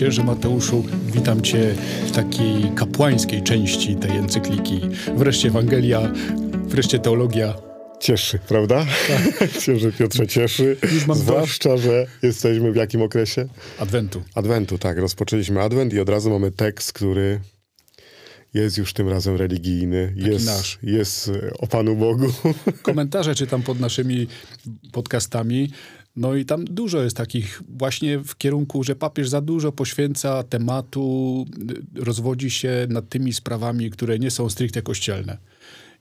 Księże Mateuszu, witam Cię w takiej kapłańskiej części tej encykliki. Wreszcie Ewangelia, wreszcie teologia. Cieszy, prawda? Tak. Piotrze cieszy, zwłaszcza, że jesteśmy w jakim okresie? Adwentu. Adwentu, tak. Rozpoczęliśmy Adwent i od razu mamy tekst, który jest już tym razem religijny, jest, nasz. jest o Panu Bogu. Komentarze czytam pod naszymi podcastami. No i tam dużo jest takich właśnie w kierunku, że papież za dużo poświęca tematu, rozwodzi się nad tymi sprawami, które nie są stricte kościelne.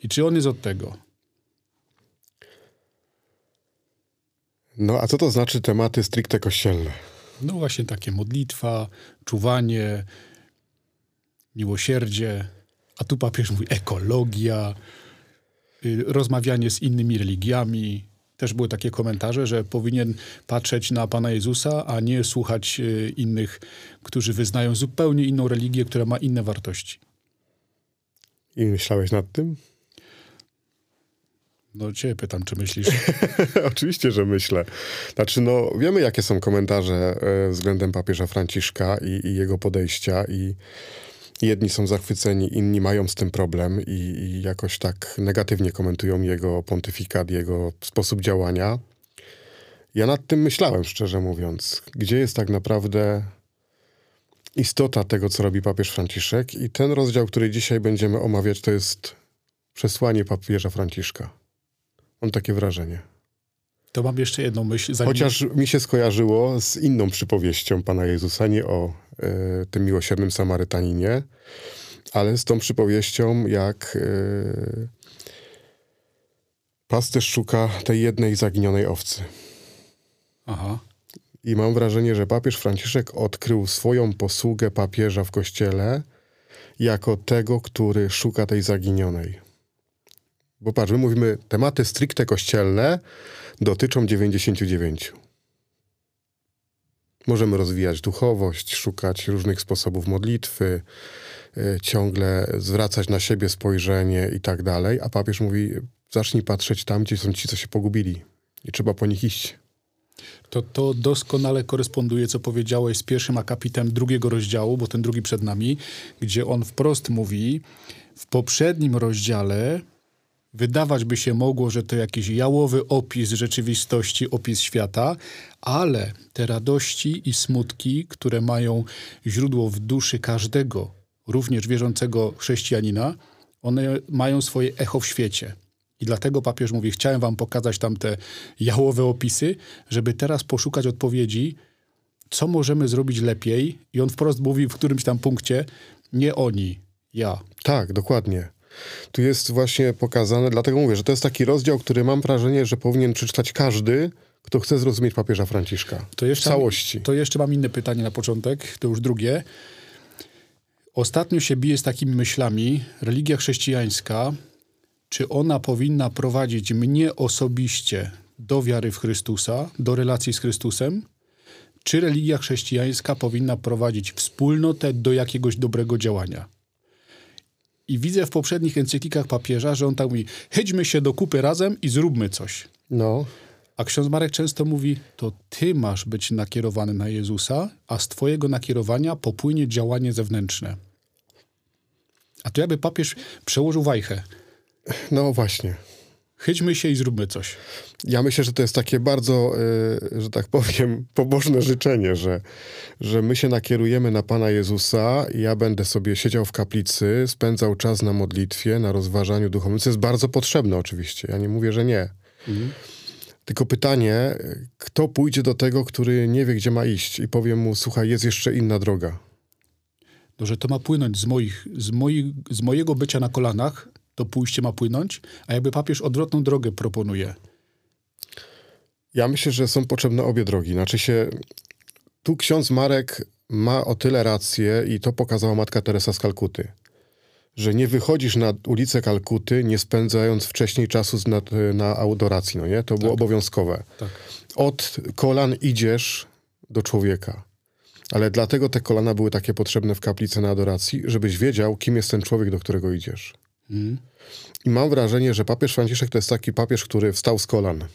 I czy on jest od tego? No a co to znaczy tematy stricte kościelne? No właśnie takie modlitwa, czuwanie, miłosierdzie, a tu papież mówi ekologia, y, rozmawianie z innymi religiami, też były takie komentarze, że powinien patrzeć na Pana Jezusa, a nie słuchać e, innych, którzy wyznają zupełnie inną religię, która ma inne wartości. I myślałeś nad tym? No cię pytam, czy myślisz? Oczywiście, że myślę. Znaczy, no wiemy, jakie są komentarze e, względem papieża Franciszka i, i jego podejścia i jedni są zachwyceni, inni mają z tym problem i, i, jakoś tak negatywnie komentują jego pontyfikat, jego sposób działania. Ja nad tym myślałem, szczerze mówiąc. Gdzie jest tak naprawdę istota tego, co robi papież Franciszek? I ten rozdział, który dzisiaj będziemy omawiać, to jest przesłanie papieża Franciszka. Mam takie wrażenie. To mam jeszcze jedną myśl. Zanim... Chociaż mi się skojarzyło z inną przypowieścią Pana Jezusa, nie o tym miłosiernym Samarytaninie, ale z tą przypowieścią, jak e, pasterz szuka tej jednej zaginionej owcy. Aha. I mam wrażenie, że papież Franciszek odkrył swoją posługę papieża w kościele jako tego, który szuka tej zaginionej. Bo patrz, my mówimy tematy stricte kościelne, dotyczą 99. Możemy rozwijać duchowość, szukać różnych sposobów modlitwy, y, ciągle zwracać na siebie spojrzenie i tak dalej, a papież mówi, zacznij patrzeć tam, gdzie są ci, co się pogubili i trzeba po nich iść. To, to doskonale koresponduje, co powiedziałeś z pierwszym akapitem drugiego rozdziału, bo ten drugi przed nami, gdzie on wprost mówi, w poprzednim rozdziale Wydawać by się mogło, że to jakiś jałowy opis rzeczywistości, opis świata, ale te radości i smutki, które mają źródło w duszy każdego, również wierzącego chrześcijanina, one mają swoje echo w świecie. I dlatego papież mówi: Chciałem wam pokazać tam te jałowe opisy, żeby teraz poszukać odpowiedzi, co możemy zrobić lepiej. I on wprost mówi w którymś tam punkcie: Nie oni, ja. Tak, dokładnie tu jest właśnie pokazane, dlatego mówię, że to jest taki rozdział, który mam wrażenie, że powinien przeczytać każdy, kto chce zrozumieć papieża Franciszka to jeszcze w całości. To jeszcze mam inne pytanie na początek, to już drugie. Ostatnio się bije z takimi myślami, religia chrześcijańska, czy ona powinna prowadzić mnie osobiście do wiary w Chrystusa, do relacji z Chrystusem, czy religia chrześcijańska powinna prowadzić wspólnotę do jakiegoś dobrego działania? I widzę w poprzednich encyklikach papieża, że on tak mówi, chydźmy się do kupy razem i zróbmy coś. No. A ksiądz Marek często mówi, to ty masz być nakierowany na Jezusa, a z twojego nakierowania popłynie działanie zewnętrzne. A tu jakby papież przełożył wajchę. No właśnie. Chyćmy się i zróbmy coś. Ja myślę, że to jest takie bardzo, y, że tak powiem, pobożne życzenie, że, że my się nakierujemy na Pana Jezusa i ja będę sobie siedział w kaplicy, spędzał czas na modlitwie, na rozważaniu duchowym, co jest bardzo potrzebne oczywiście. Ja nie mówię, że nie. Mhm. Tylko pytanie, kto pójdzie do tego, który nie wie, gdzie ma iść i powie mu, słuchaj, jest jeszcze inna droga. No, że to ma płynąć z, moich, z, moich, z mojego bycia na kolanach to pójście ma płynąć, a jakby papież odwrotną drogę proponuje. Ja myślę, że są potrzebne obie drogi. Znaczy się, tu ksiądz Marek ma o tyle rację i to pokazała matka Teresa z Kalkuty, że nie wychodzisz na ulicę Kalkuty, nie spędzając wcześniej czasu na, na adoracji, no nie? To było tak. obowiązkowe. Tak. Od kolan idziesz do człowieka. Ale dlatego te kolana były takie potrzebne w kaplicy na adoracji, żebyś wiedział, kim jest ten człowiek, do którego idziesz. Mm. I mam wrażenie, że papież Franciszek to jest taki papież, który wstał z kolan.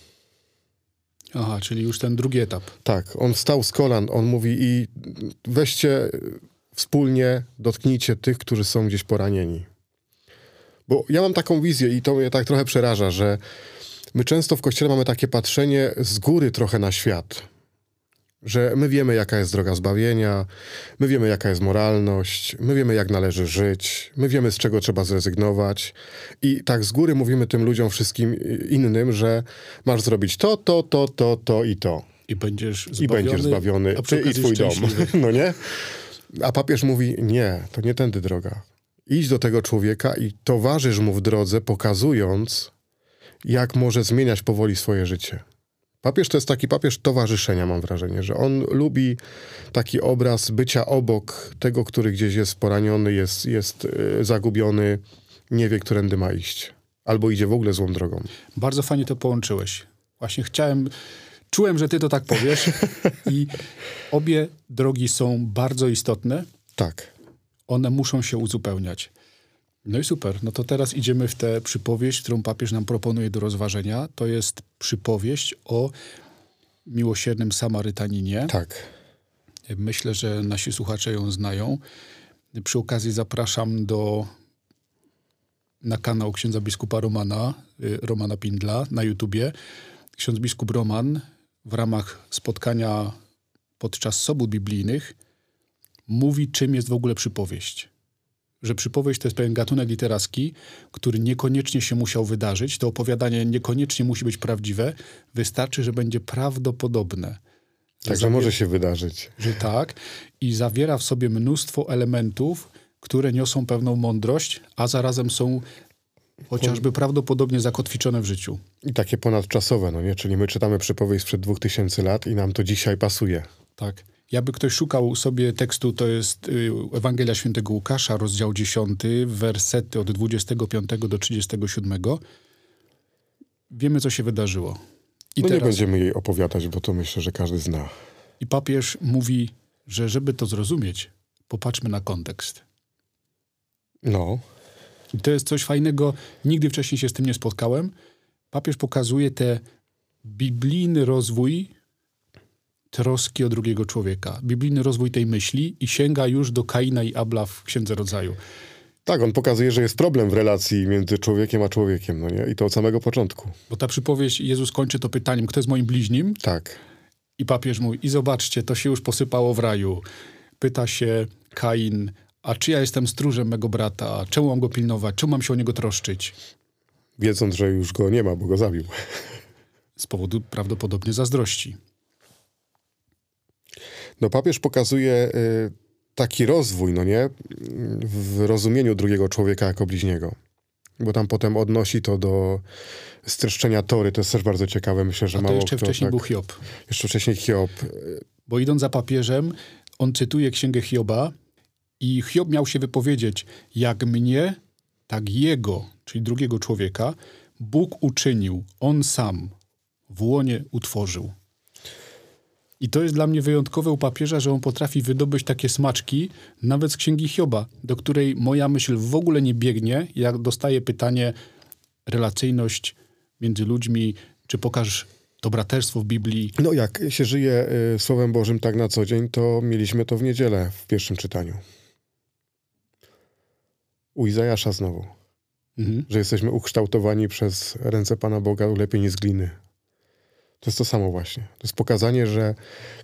Aha, czyli już ten drugi etap. Tak, on wstał z kolan, on mówi i weźcie wspólnie, dotknijcie tych, którzy są gdzieś poranieni. Bo ja mam taką wizję i to mnie tak trochę przeraża, że my często w kościele mamy takie patrzenie z góry trochę na świat. Że my wiemy, jaka jest droga zbawienia, my wiemy, jaka jest moralność, my wiemy, jak należy żyć, my wiemy, z czego trzeba zrezygnować. I tak z góry mówimy tym ludziom, wszystkim innym, że masz zrobić to, to, to, to, to i to. I będziesz zbawiony. I będziesz zbawiony, ty i twój dom. No nie? A papież mówi, nie, to nie tędy droga. Idź do tego człowieka i towarzysz mu w drodze, pokazując, jak może zmieniać powoli swoje życie. Papież to jest taki papież towarzyszenia, mam wrażenie, że on lubi taki obraz bycia obok tego, który gdzieś jest poraniony, jest, jest y, zagubiony, nie wie, którędy ma iść. Albo idzie w ogóle złą drogą. Bardzo fajnie to połączyłeś. Właśnie chciałem, czułem, że ty to tak powiesz i obie drogi są bardzo istotne. Tak. One muszą się uzupełniać. No i super. No to teraz idziemy w tę przypowieść, którą papież nam proponuje do rozważenia. To jest przypowieść o miłosiernym Samarytaninie. Tak. Myślę, że nasi słuchacze ją znają. Przy okazji zapraszam do na kanał księdza biskupa Romana, y, Romana Pindla na YouTubie. Ksiądz biskup Roman w ramach spotkania podczas sobót biblijnych mówi, czym jest w ogóle przypowieść. Że przypowieść to jest pewien gatunek literacki, który niekoniecznie się musiał wydarzyć. To opowiadanie niekoniecznie musi być prawdziwe. Wystarczy, że będzie prawdopodobne. Także może się wydarzyć. Że tak. I zawiera w sobie mnóstwo elementów, które niosą pewną mądrość, a zarazem są chociażby prawdopodobnie zakotwiczone w życiu. I takie ponadczasowe, no nie? Czyli my czytamy przypowieść sprzed 2000 lat i nam to dzisiaj pasuje. Tak. Jakby ktoś szukał sobie tekstu, to jest y, Ewangelia Świętego Łukasza, rozdział 10, wersety od 25 do 37. Wiemy, co się wydarzyło. I no nie teraz będziemy jej opowiadać, bo to myślę, że każdy zna. i papież mówi, że żeby to zrozumieć, popatrzmy na kontekst. No, I to jest coś fajnego, nigdy wcześniej się z tym nie spotkałem. Papież pokazuje te biblijny rozwój troski o drugiego człowieka, biblijny rozwój tej myśli i sięga już do Kaina i Abla w Księdze Rodzaju. tak, on pokazuje, że jest problem w relacji między człowiekiem a człowiekiem, no nie? I to od samego początku. Bo ta przypowieść, Jezus kończy to pytaniem, kto jest moim bliźnim? Tak. I papież mówi, i zobaczcie, to się już posypało w raju. Pyta się Kain, a czy ja jestem stróżem mego brata? Czemu mam go pilnować? Czemu mam się o niego troszczyć? Wiedząc, że już go nie ma, bo go zabił. Z powodu prawdopodobnie zazdrości. No papież pokazuje y, taki rozwój, no nie? W rozumieniu drugiego człowieka jako bliźniego. Bo tam potem odnosi to do streszczenia Tory. To jest też bardzo ciekawe. Myślę, że A to mało jeszcze kto wcześniej tak... był Hiob. Jeszcze wcześniej Hiob. Bo idąc za papieżem, on cytuje księgę Hioba i Hiob miał się wypowiedzieć, jak mnie, tak jego, czyli drugiego człowieka, Bóg uczynił, on sam w łonie utworzył. I to jest dla mnie wyjątkowe u papieża, że on potrafi wydobyć takie smaczki, nawet z księgi Hioba, do której moja myśl w ogóle nie biegnie, jak dostaję pytanie, relacyjność między ludźmi, czy pokaż to braterstwo w Biblii, No jak się żyje y, Słowem Bożym tak na co dzień, to mieliśmy to w niedzielę w pierwszym czytaniu. U Izajasza znowu. Mhm. Że jesteśmy ukształtowani przez ręce Pana Boga ulepieni z gliny. To jest to samo właśnie. To jest pokazanie, że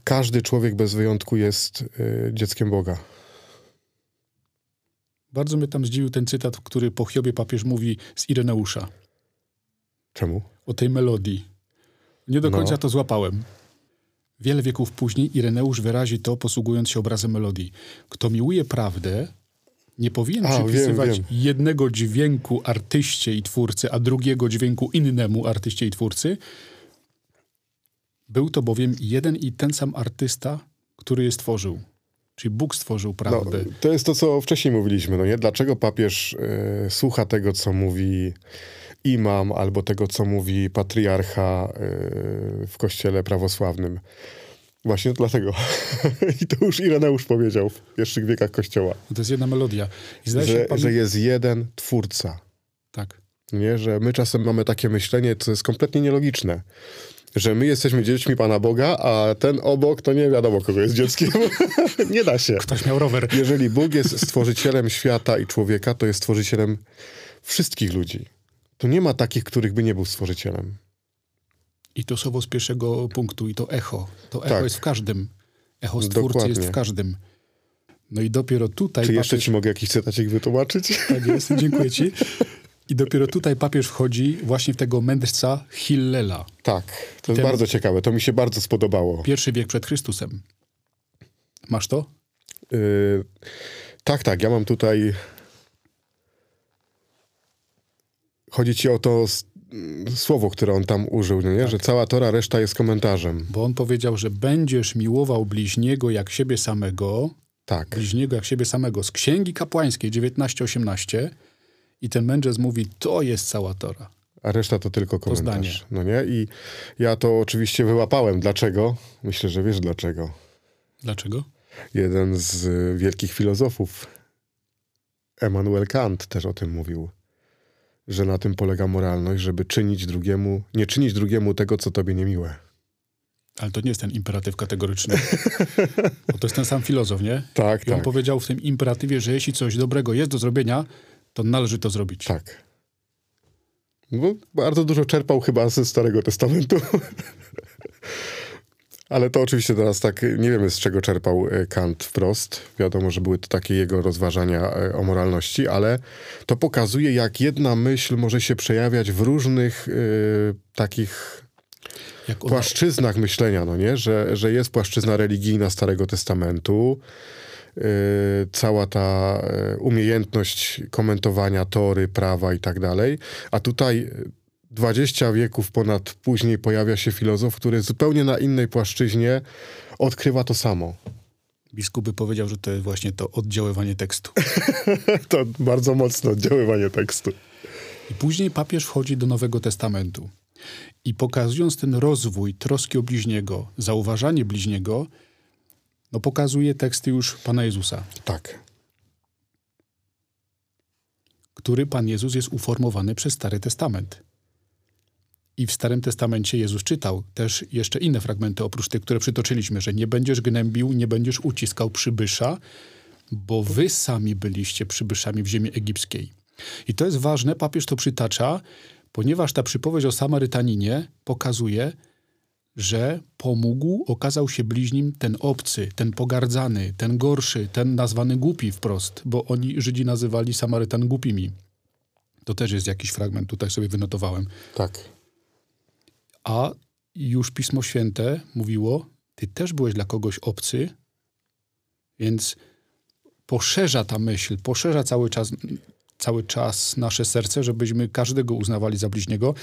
każdy człowiek bez wyjątku jest y, dzieckiem Boga. Bardzo mnie tam zdziwił ten cytat, który po Hiobie papież mówi z Ireneusza, Czemu? o tej melodii. Nie do No. końca to złapałem. Wiele wieków później Ireneusz wyrazi to, posługując się obrazem melodii. Kto miłuje prawdę, nie powinien A, wiem, przypisywać wiem. jednego dźwięku artyście i twórcy, a drugiego dźwięku innemu artyście i twórcy. Był to bowiem jeden i ten sam artysta, który je stworzył. Czyli Bóg stworzył No, prawdę. to jest to, co wcześniej mówiliśmy. No nie? Dlaczego papież y, słucha tego, co mówi imam, albo tego, co mówi patriarcha y, w kościele prawosławnym? Właśnie dlatego. I to już Ireneusz powiedział w pierwszych wiekach kościoła. To jest jedna melodia. Się, Że, pamię- że jest jeden twórca. Tak. Nie? Że my czasem mamy takie myślenie, co jest kompletnie nielogiczne, że my jesteśmy dziećmi Pana Boga, a ten obok to nie wiadomo, kogo jest dzieckiem. nie da się. Ktoś miał rower. Jeżeli Bóg jest stworzycielem świata i człowieka, to jest stworzycielem wszystkich ludzi. To nie ma takich, których by nie był stworzycielem. I to słowo z pierwszego punktu, i to echo. To echo Tak. jest w każdym. Echo stwórcy jest Dokładnie. w każdym. No i dopiero tutaj... Czy jeszcze ci mogę jakiś cytacik wytłumaczyć? Tak jest, dziękuję ci. I dopiero tutaj papież wchodzi właśnie w tego mędrca Hillela. tak, to jest bardzo ciekawe. To mi się bardzo spodobało. Pierwszy wiek przed Chrystusem. Masz to? Yy, tak, tak, ja mam tutaj. Chodzi ci o to mm, słowo, które on tam użył, no nie? że cała Tora, reszta jest komentarzem. Bo on powiedział, że będziesz miłował bliźniego jak siebie samego, Tak, bliźniego jak siebie samego, z Księgi Kapłańskiej 19-18 i ten mędrzec mówi, to jest cała Tora. a reszta to tylko komentarz. zdanie. No nie? I ja to oczywiście wyłapałem. Dlaczego? Myślę, że wiesz dlaczego. Dlaczego? Jeden z y, wielkich filozofów, Emmanuel Kant, też o tym mówił. Że na tym polega moralność, żeby czynić drugiemu, nie czynić drugiemu tego, co tobie niemiłe. Ale to nie jest ten imperatyw kategoryczny. Bo to jest ten sam filozof, nie? Tak, I on tak. powiedział w tym imperatywie, że jeśli coś dobrego jest do zrobienia, to należy to zrobić. Tak. Bo bardzo dużo czerpał chyba ze Starego Testamentu. Ale to oczywiście teraz tak, nie wiemy z czego czerpał e, Kant wprost. Wiadomo, że były to takie jego rozważania e, o moralności, ale to pokazuje, jak jedna myśl może się przejawiać w różnych e, takich płaszczyznach myślenia, no nie? Że, że jest płaszczyzna religijna Starego Testamentu, cała ta yy, umiejętność komentowania tory, prawa i tak dalej, a tutaj yy, 20 wieków ponad później pojawia się filozof, który zupełnie na innej płaszczyźnie odkrywa to samo. biskup by powiedział, że to jest właśnie to oddziaływanie tekstu. To bardzo mocne oddziaływanie tekstu. I później papież wchodzi do Nowego Testamentu. I pokazując ten rozwój troski o bliźniego, zauważanie bliźniego, no pokazuje teksty już Pana Jezusa, Tak, który Pan Jezus jest uformowany przez Stary Testament. I w Starym Testamencie Jezus czytał też jeszcze inne fragmenty, oprócz tych, które przytoczyliśmy, że nie będziesz gnębił, nie będziesz uciskał przybysza, bo wy sami byliście przybyszami w ziemi egipskiej. I to jest ważne, papież to przytacza, ponieważ ta przypowieść o Samarytaninie pokazuje, że pomógł, okazał się bliźnim ten obcy, ten pogardzany, ten gorszy, ten nazwany głupi wprost, bo oni Żydzi nazywali Samarytan głupimi. To też jest jakiś fragment, tutaj sobie wynotowałem. tak. A już Pismo Święte mówiło, ty też byłeś dla kogoś obcy, więc poszerza ta myśl, poszerza cały czas, cały czas nasze serce, żebyśmy każdego uznawali za bliźniego.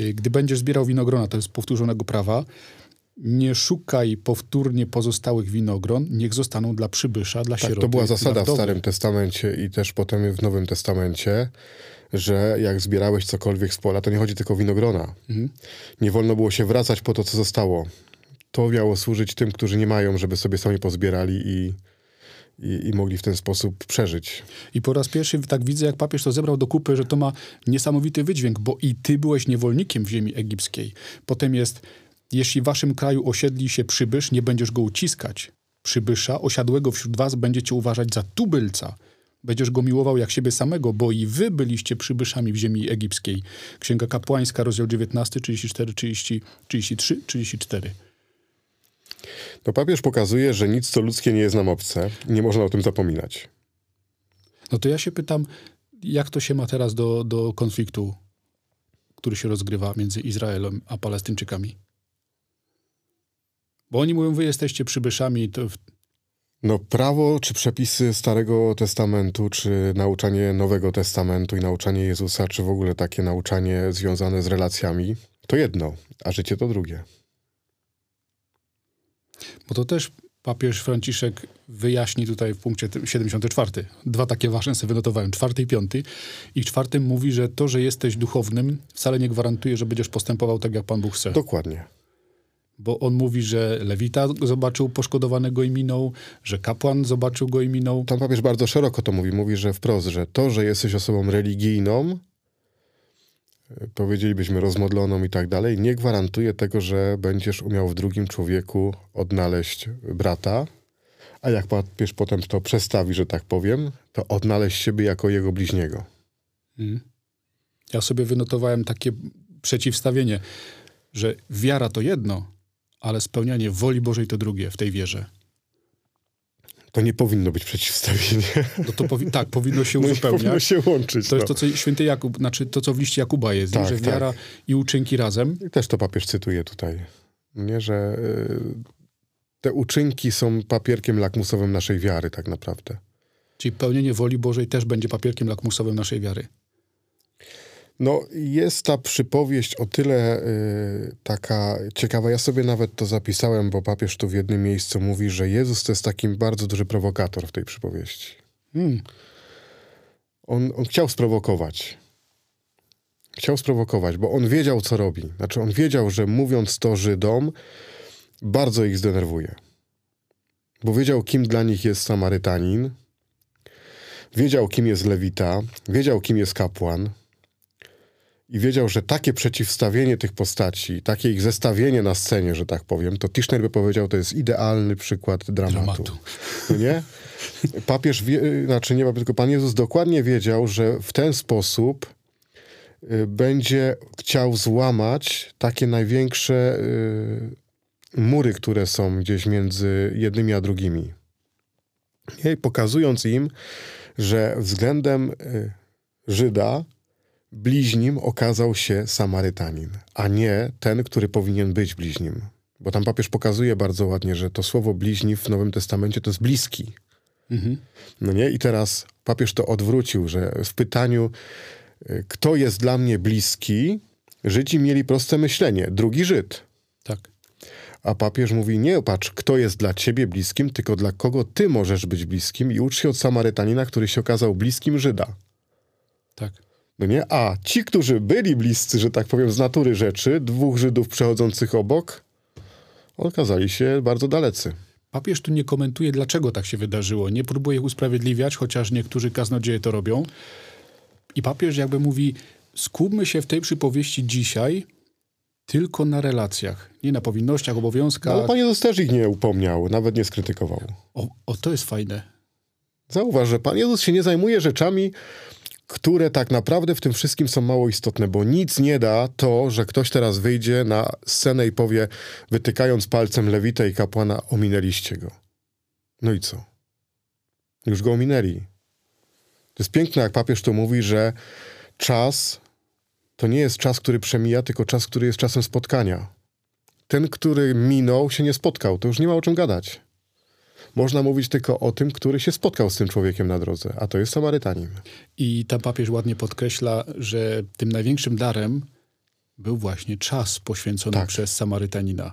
Y, Gdy będziesz zbierał winogrona, to jest powtórzonego prawa, nie szukaj powtórnie pozostałych winogron, niech zostaną dla przybysza, dla Tak, sieroty. to była zasada w. Starym Testamencie i też potem w Nowym Testamencie, że jak zbierałeś cokolwiek z pola, to nie chodzi tylko o winogrona. Mhm. Nie wolno było się wracać po to, co zostało. To miało służyć tym, którzy nie mają, żeby sobie sami pozbierali i, i, i mogli w ten sposób przeżyć. I po raz pierwszy tak widzę, jak papież to zebrał do kupy, że to ma niesamowity wydźwięk, bo i ty byłeś niewolnikiem w ziemi egipskiej. Potem jest, jeśli w waszym kraju osiedli się przybysz, nie będziesz go uciskać. Przybysza osiadłego wśród was będziecie uważać za tubylca. Będziesz go miłował jak siebie samego, bo i wy byliście przybyszami w ziemi egipskiej. Księga Kapłańska, rozdział 19, 34, 30, 33, 34. No papież pokazuje, że nic co ludzkie nie jest nam obce. Nie można o tym zapominać. No to ja się pytam, jak to się ma teraz do, do konfliktu, który się rozgrywa między Izraelem a Palestyńczykami? Bo oni mówią, wy jesteście przybyszami, to No prawo czy przepisy Starego Testamentu, czy nauczanie Nowego Testamentu i nauczanie Jezusa, czy w ogóle takie nauczanie związane z relacjami, to jedno, a życie to drugie. Bo to też papież Franciszek wyjaśni tutaj w punkcie tym 74. Dwa takie ważne sobie wynotowałem, czwarty i piąty. I czwartym mówi, że to, że jesteś duchownym, wcale nie gwarantuje, że będziesz postępował tak, jak Pan Bóg chce. Dokładnie. Bo on mówi, że Lewita zobaczył poszkodowanego i minął, że kapłan zobaczył go i minął. Tam papież bardzo szeroko to mówi. Mówi, że wprost, że to, że jesteś osobą religijną, powiedzielibyśmy rozmodloną i tak dalej, nie gwarantuje tego, że będziesz umiał w drugim człowieku odnaleźć brata, a jak papież potem to przestawi, że tak powiem, to odnaleźć siebie jako jego bliźniego. Mhm. Ja sobie wynotowałem takie przeciwstawienie, że wiara to jedno, ale spełnianie woli Bożej to drugie w tej wierze. To nie powinno być przeciwstawienie. No to powi tak, powinno się No uzupełniać. powinno się łączyć. To jest no. to, co święty Jakub, znaczy to, co w liście Jakuba jest? Tak, że tak. wiara i uczynki razem. I też to papież cytuje tutaj, nie, że y, te uczynki są papierkiem lakmusowym naszej wiary tak naprawdę. Czyli pełnienie woli Bożej też będzie papierkiem lakmusowym naszej wiary. No, jest ta przypowieść o tyle y, taka ciekawa. Ja sobie nawet to zapisałem, bo papież tu w jednym miejscu mówi, że Jezus to jest taki bardzo duży prowokator w tej przypowieści. Hmm. On, on chciał sprowokować. Chciał sprowokować, bo on wiedział, co robi. Znaczy, on wiedział, że mówiąc to Żydom, bardzo ich zdenerwuje. Bo wiedział, kim dla nich jest Samarytanin, wiedział, kim jest Lewita, wiedział, kim jest kapłan. I wiedział, że takie przeciwstawienie tych postaci, takie ich zestawienie na scenie, że tak powiem, to Tischner by powiedział, to jest idealny przykład dramatu. Dramatu. No nie? Papież, wie, znaczy nie papież, tylko Pan Jezus dokładnie wiedział, że w ten sposób y, będzie chciał złamać takie największe y, mury, które są gdzieś między jednymi a drugimi. I pokazując im, że względem y, Żyda bliźnim okazał się Samarytanin, a nie ten, który powinien być bliźnim. Bo tam papież pokazuje bardzo ładnie, że to słowo bliźni w Nowym Testamencie to jest bliski. Mhm. No nie? I teraz papież to odwrócił, że w pytaniu, y, kto jest dla mnie bliski, Żydzi mieli proste myślenie. Drugi Żyd. Tak. A papież mówi, nie patrz, kto jest dla ciebie bliskim, tylko dla kogo ty możesz być bliskim i ucz się od Samarytanina, który się okazał bliskim Żyda. Tak. No nie? A ci, którzy byli bliscy, że tak powiem, z natury rzeczy, dwóch Żydów przechodzących obok, okazali się bardzo dalecy. Papież tu nie komentuje, dlaczego tak się wydarzyło. Nie próbuje ich usprawiedliwiać, chociaż niektórzy kaznodzieje to robią. I papież jakby mówi, skupmy się w tej przypowieści dzisiaj tylko na relacjach. Nie na powinnościach, obowiązkach. No, ale Pan Jezus też ich nie upomniał, nawet nie skrytykował. O, o, to jest fajne. Zauważ, że Pan Jezus się nie zajmuje rzeczami, które tak naprawdę w tym wszystkim są mało istotne, bo nic nie da to, że ktoś teraz wyjdzie na scenę i powie, wytykając palcem Lewitę i kapłana, ominęliście go. No i co? Już go ominęli. To jest piękne, jak papież to mówi, że czas to nie jest czas, który przemija, tylko czas, który jest czasem spotkania. Ten, który minął, się nie spotkał, to już nie ma o czym gadać. Można mówić tylko o tym, który się spotkał z tym człowiekiem na drodze, a to jest Samarytanin. I tam papież ładnie podkreśla, że tym największym darem był właśnie czas poświęcony Tak. przez Samarytanina.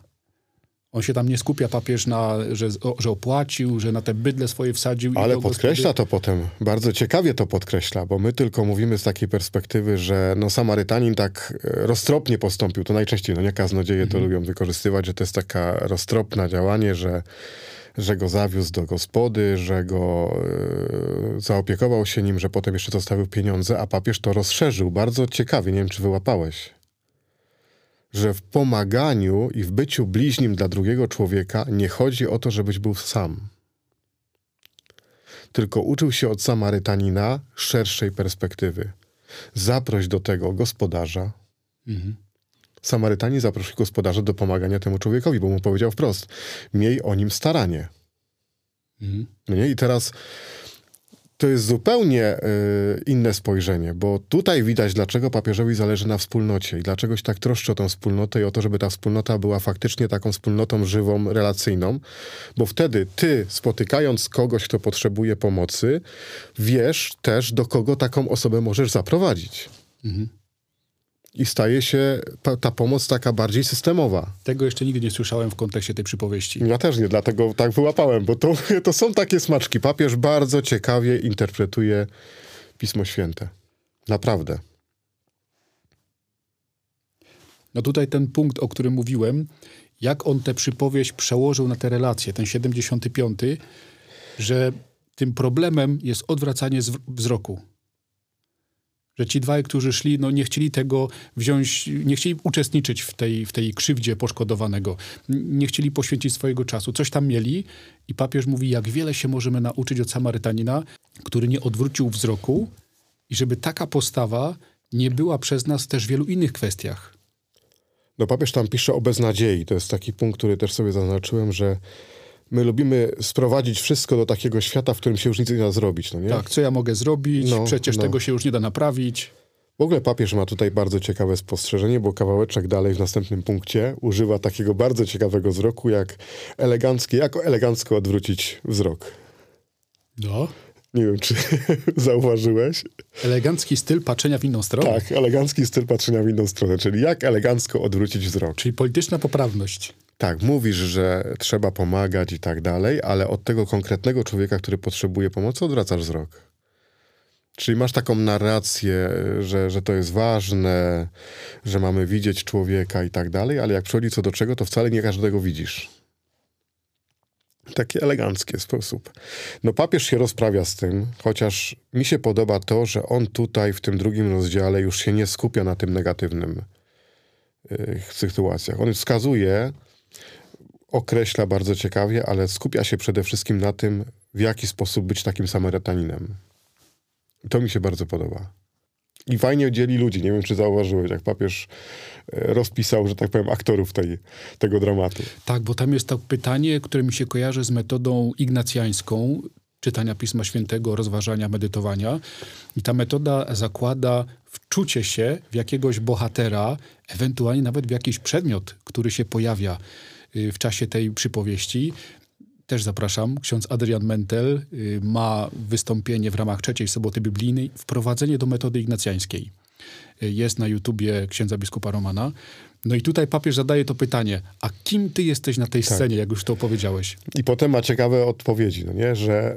On się tam nie skupia papież na, że, że opłacił, że na te bydle swoje wsadził. Ale podkreśla gospody- to potem, bardzo ciekawie to podkreśla, bo my tylko mówimy z takiej perspektywy, że no Samarytanin tak e, roztropnie postąpił, to najczęściej, no nie kaznodzieje to lubią wykorzystywać, że to jest taka roztropne działanie, że, że go zawiózł do gospody, że go e, zaopiekował się nim, że potem jeszcze zostawił pieniądze, a papież to rozszerzył bardzo ciekawie, nie wiem czy wyłapałeś. Że w pomaganiu i w byciu bliźnim dla drugiego człowieka nie chodzi o to, żebyś był sam tylko uczył się od Samarytanina szerszej perspektywy. Zaproś do tego gospodarza. Mhm. Samarytanin zaprosił gospodarza do pomagania temu człowiekowi, bo mu powiedział wprost: Miej o nim staranie. Mhm. No nie? I teraz to jest zupełnie y, inne spojrzenie, bo tutaj widać, dlaczego papieżowi zależy na wspólnocie i dlaczego się tak troszczy o tą wspólnotę i o to, żeby ta wspólnota była faktycznie taką wspólnotą żywą, relacyjną, bo wtedy ty, spotykając kogoś, kto potrzebuje pomocy, wiesz też, do kogo taką osobę możesz zaprowadzić. Mhm. I staje się ta pomoc taka bardziej systemowa. Tego jeszcze nigdy nie słyszałem w kontekście tej przypowieści. Ja też nie, dlatego tak wyłapałem, bo to, to są takie smaczki. Papież bardzo ciekawie interpretuje Pismo Święte. Naprawdę. No tutaj ten punkt, o którym mówiłem, jak on tę przypowieść przełożył na te relacje, ten 75, że tym problemem jest odwracanie wzroku. Że ci dwaj, którzy szli, no nie chcieli tego wziąć, nie chcieli uczestniczyć w tej, w tej krzywdzie poszkodowanego. Nie chcieli poświęcić swojego czasu. Coś tam mieli i papież mówi, jak wiele się możemy nauczyć od Samarytanina, który nie odwrócił wzroku i żeby taka postawa nie była przez nas też w wielu innych kwestiach. No papież tam pisze o beznadziei. To jest taki punkt, który też sobie zaznaczyłem, że my lubimy sprowadzić wszystko do takiego świata, w którym się już nic nie da zrobić, no nie? Tak, co ja mogę zrobić? No, Przecież no. tego się już nie da naprawić. W ogóle papież ma tutaj bardzo ciekawe spostrzeżenie, bo kawałeczek dalej w następnym punkcie używa takiego bardzo ciekawego wzroku, jak elegancki, jak elegancko odwrócić wzrok. No. Nie wiem, czy zauważyłeś? Elegancki styl patrzenia w inną stronę. Tak, elegancki styl patrzenia w inną stronę, czyli jak elegancko odwrócić wzrok. Czyli polityczna poprawność. Tak, mówisz, że trzeba pomagać i tak dalej, ale od tego konkretnego człowieka, który potrzebuje pomocy, odwracasz wzrok. Czyli masz taką narrację, że, że to jest ważne, że mamy widzieć człowieka i tak dalej, ale jak przychodzi co do czego, to wcale nie każdego widzisz. Taki elegancki sposób. No papież się rozprawia z tym, chociaż mi się podoba to, że on tutaj w tym drugim rozdziale już się nie skupia na tym negatywnym y, sytuacjach. On wskazuje, określa bardzo ciekawie, ale skupia się przede wszystkim na tym, w jaki sposób być takim Samarytaninem. To mi się bardzo podoba. I fajnie dzieli ludzi. Nie wiem, czy zauważyłeś, jak papież e, rozpisał, że tak powiem, aktorów tej, tego dramatu. Tak, bo tam jest to pytanie, które mi się kojarzy z metodą ignacjańską, czytania Pisma Świętego, rozważania, medytowania. I ta metoda zakłada wczucie się w jakiegoś bohatera, ewentualnie nawet w jakiś przedmiot, który się pojawia w czasie tej przypowieści. Też zapraszam. Ksiądz Adrian Mentel y, ma wystąpienie w ramach trzeciej soboty biblijnej, wprowadzenie do metody ignacjańskiej. Y, Jest na YouTubie księdza biskupa Romana. No i tutaj papież zadaje to pytanie, a kim ty jesteś na tej scenie, jak już to powiedziałeś? I potem ma ciekawe odpowiedzi, no nie? że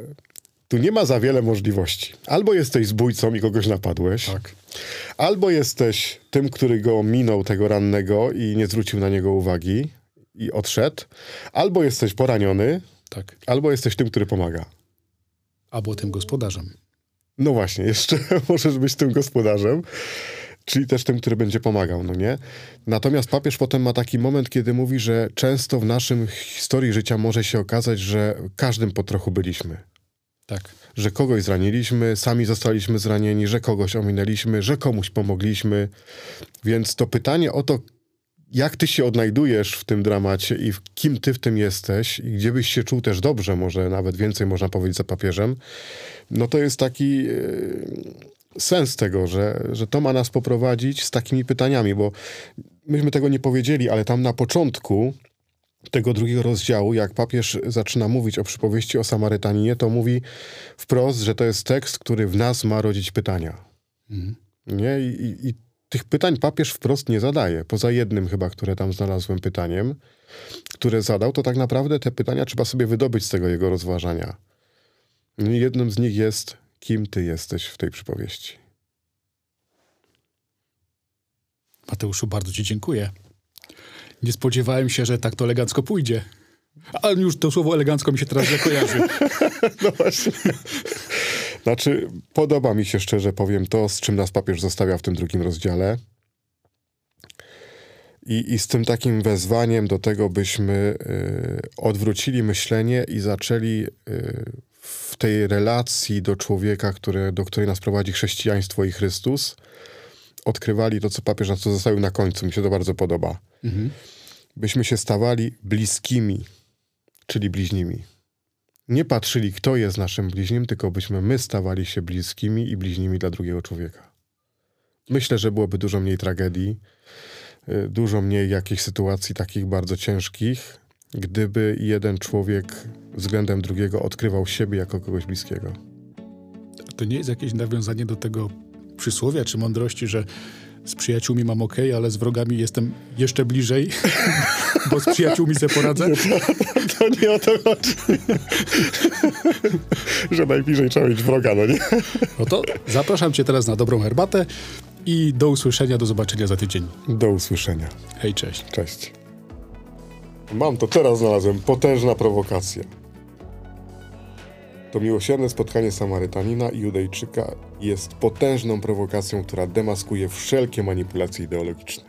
tu nie ma za wiele możliwości. Albo jesteś zbójcą i kogoś napadłeś, Tak. albo jesteś tym, który go minął, tego rannego i nie zwrócił na niego uwagi i odszedł, albo jesteś poraniony, Tak. albo jesteś tym, który pomaga. Albo tym gospodarzem. No właśnie, jeszcze możesz być tym gospodarzem, czyli też tym, który będzie pomagał, no nie? Natomiast papież potem ma taki moment, kiedy mówi, że często w naszym historii życia może się okazać, że każdym po trochu byliśmy. Tak. Że kogoś zraniliśmy, sami zostaliśmy zranieni, że kogoś ominęliśmy, że komuś pomogliśmy. Więc to pytanie o to, jak ty się odnajdujesz w tym dramacie i w kim ty w tym jesteś i gdzie byś się czuł też dobrze, może nawet więcej można powiedzieć za papieżem, no to jest taki e, sens tego, że, że to ma nas poprowadzić z takimi pytaniami, bo myśmy tego nie powiedzieli, ale tam na początku tego drugiego rozdziału, jak papież zaczyna mówić o przypowieści o Samarytaninie, to mówi wprost, że to jest tekst, który w nas ma rodzić pytania. Nie? I, i, I tych pytań papież wprost nie zadaje. Poza jednym chyba, które tam znalazłem pytaniem, które zadał, to tak naprawdę te pytania trzeba sobie wydobyć z tego jego rozważania. I jednym z nich jest, kim ty jesteś w tej przypowieści. Mateuszu, bardzo ci dziękuję. Nie spodziewałem się, że tak to elegancko pójdzie. Ale już to słowo elegancko mi się teraz źle kojarzy. No właśnie. Znaczy, podoba mi się szczerze powiem to, z czym nas papież zostawia w tym drugim rozdziale. I, i z tym takim wezwaniem do tego, byśmy y, odwrócili myślenie i zaczęli y, w tej relacji do człowieka, które, do której nas prowadzi chrześcijaństwo i Chrystus, odkrywali to, co papież nas zostawił na końcu. Mi się to bardzo podoba. Byśmy się stawali bliskimi, czyli bliźnimi nie patrzyli, kto jest naszym bliźnim, tylko byśmy my stawali się bliskimi i bliźnimi dla drugiego człowieka. Myślę, że byłoby dużo mniej tragedii, y, dużo mniej jakichś sytuacji takich bardzo ciężkich, gdyby jeden człowiek względem drugiego odkrywał siebie jako kogoś bliskiego. To nie jest jakieś nawiązanie do tego przysłowia czy mądrości, że z przyjaciółmi mam ok, ale z wrogami jestem jeszcze bliżej, bo z przyjaciółmi sobie poradzę. To nie o to chodzi. że najbliżej trzeba mieć wroga, no nie? No to zapraszam cię teraz na dobrą herbatę i do usłyszenia, do zobaczenia za tydzień. Do usłyszenia. Hej, cześć. Cześć. Mam to teraz znalazłem. Potężna prowokacja. To miłosierne spotkanie Samarytanina i Judejczyka jest potężną prowokacją, która demaskuje wszelkie manipulacje ideologiczne.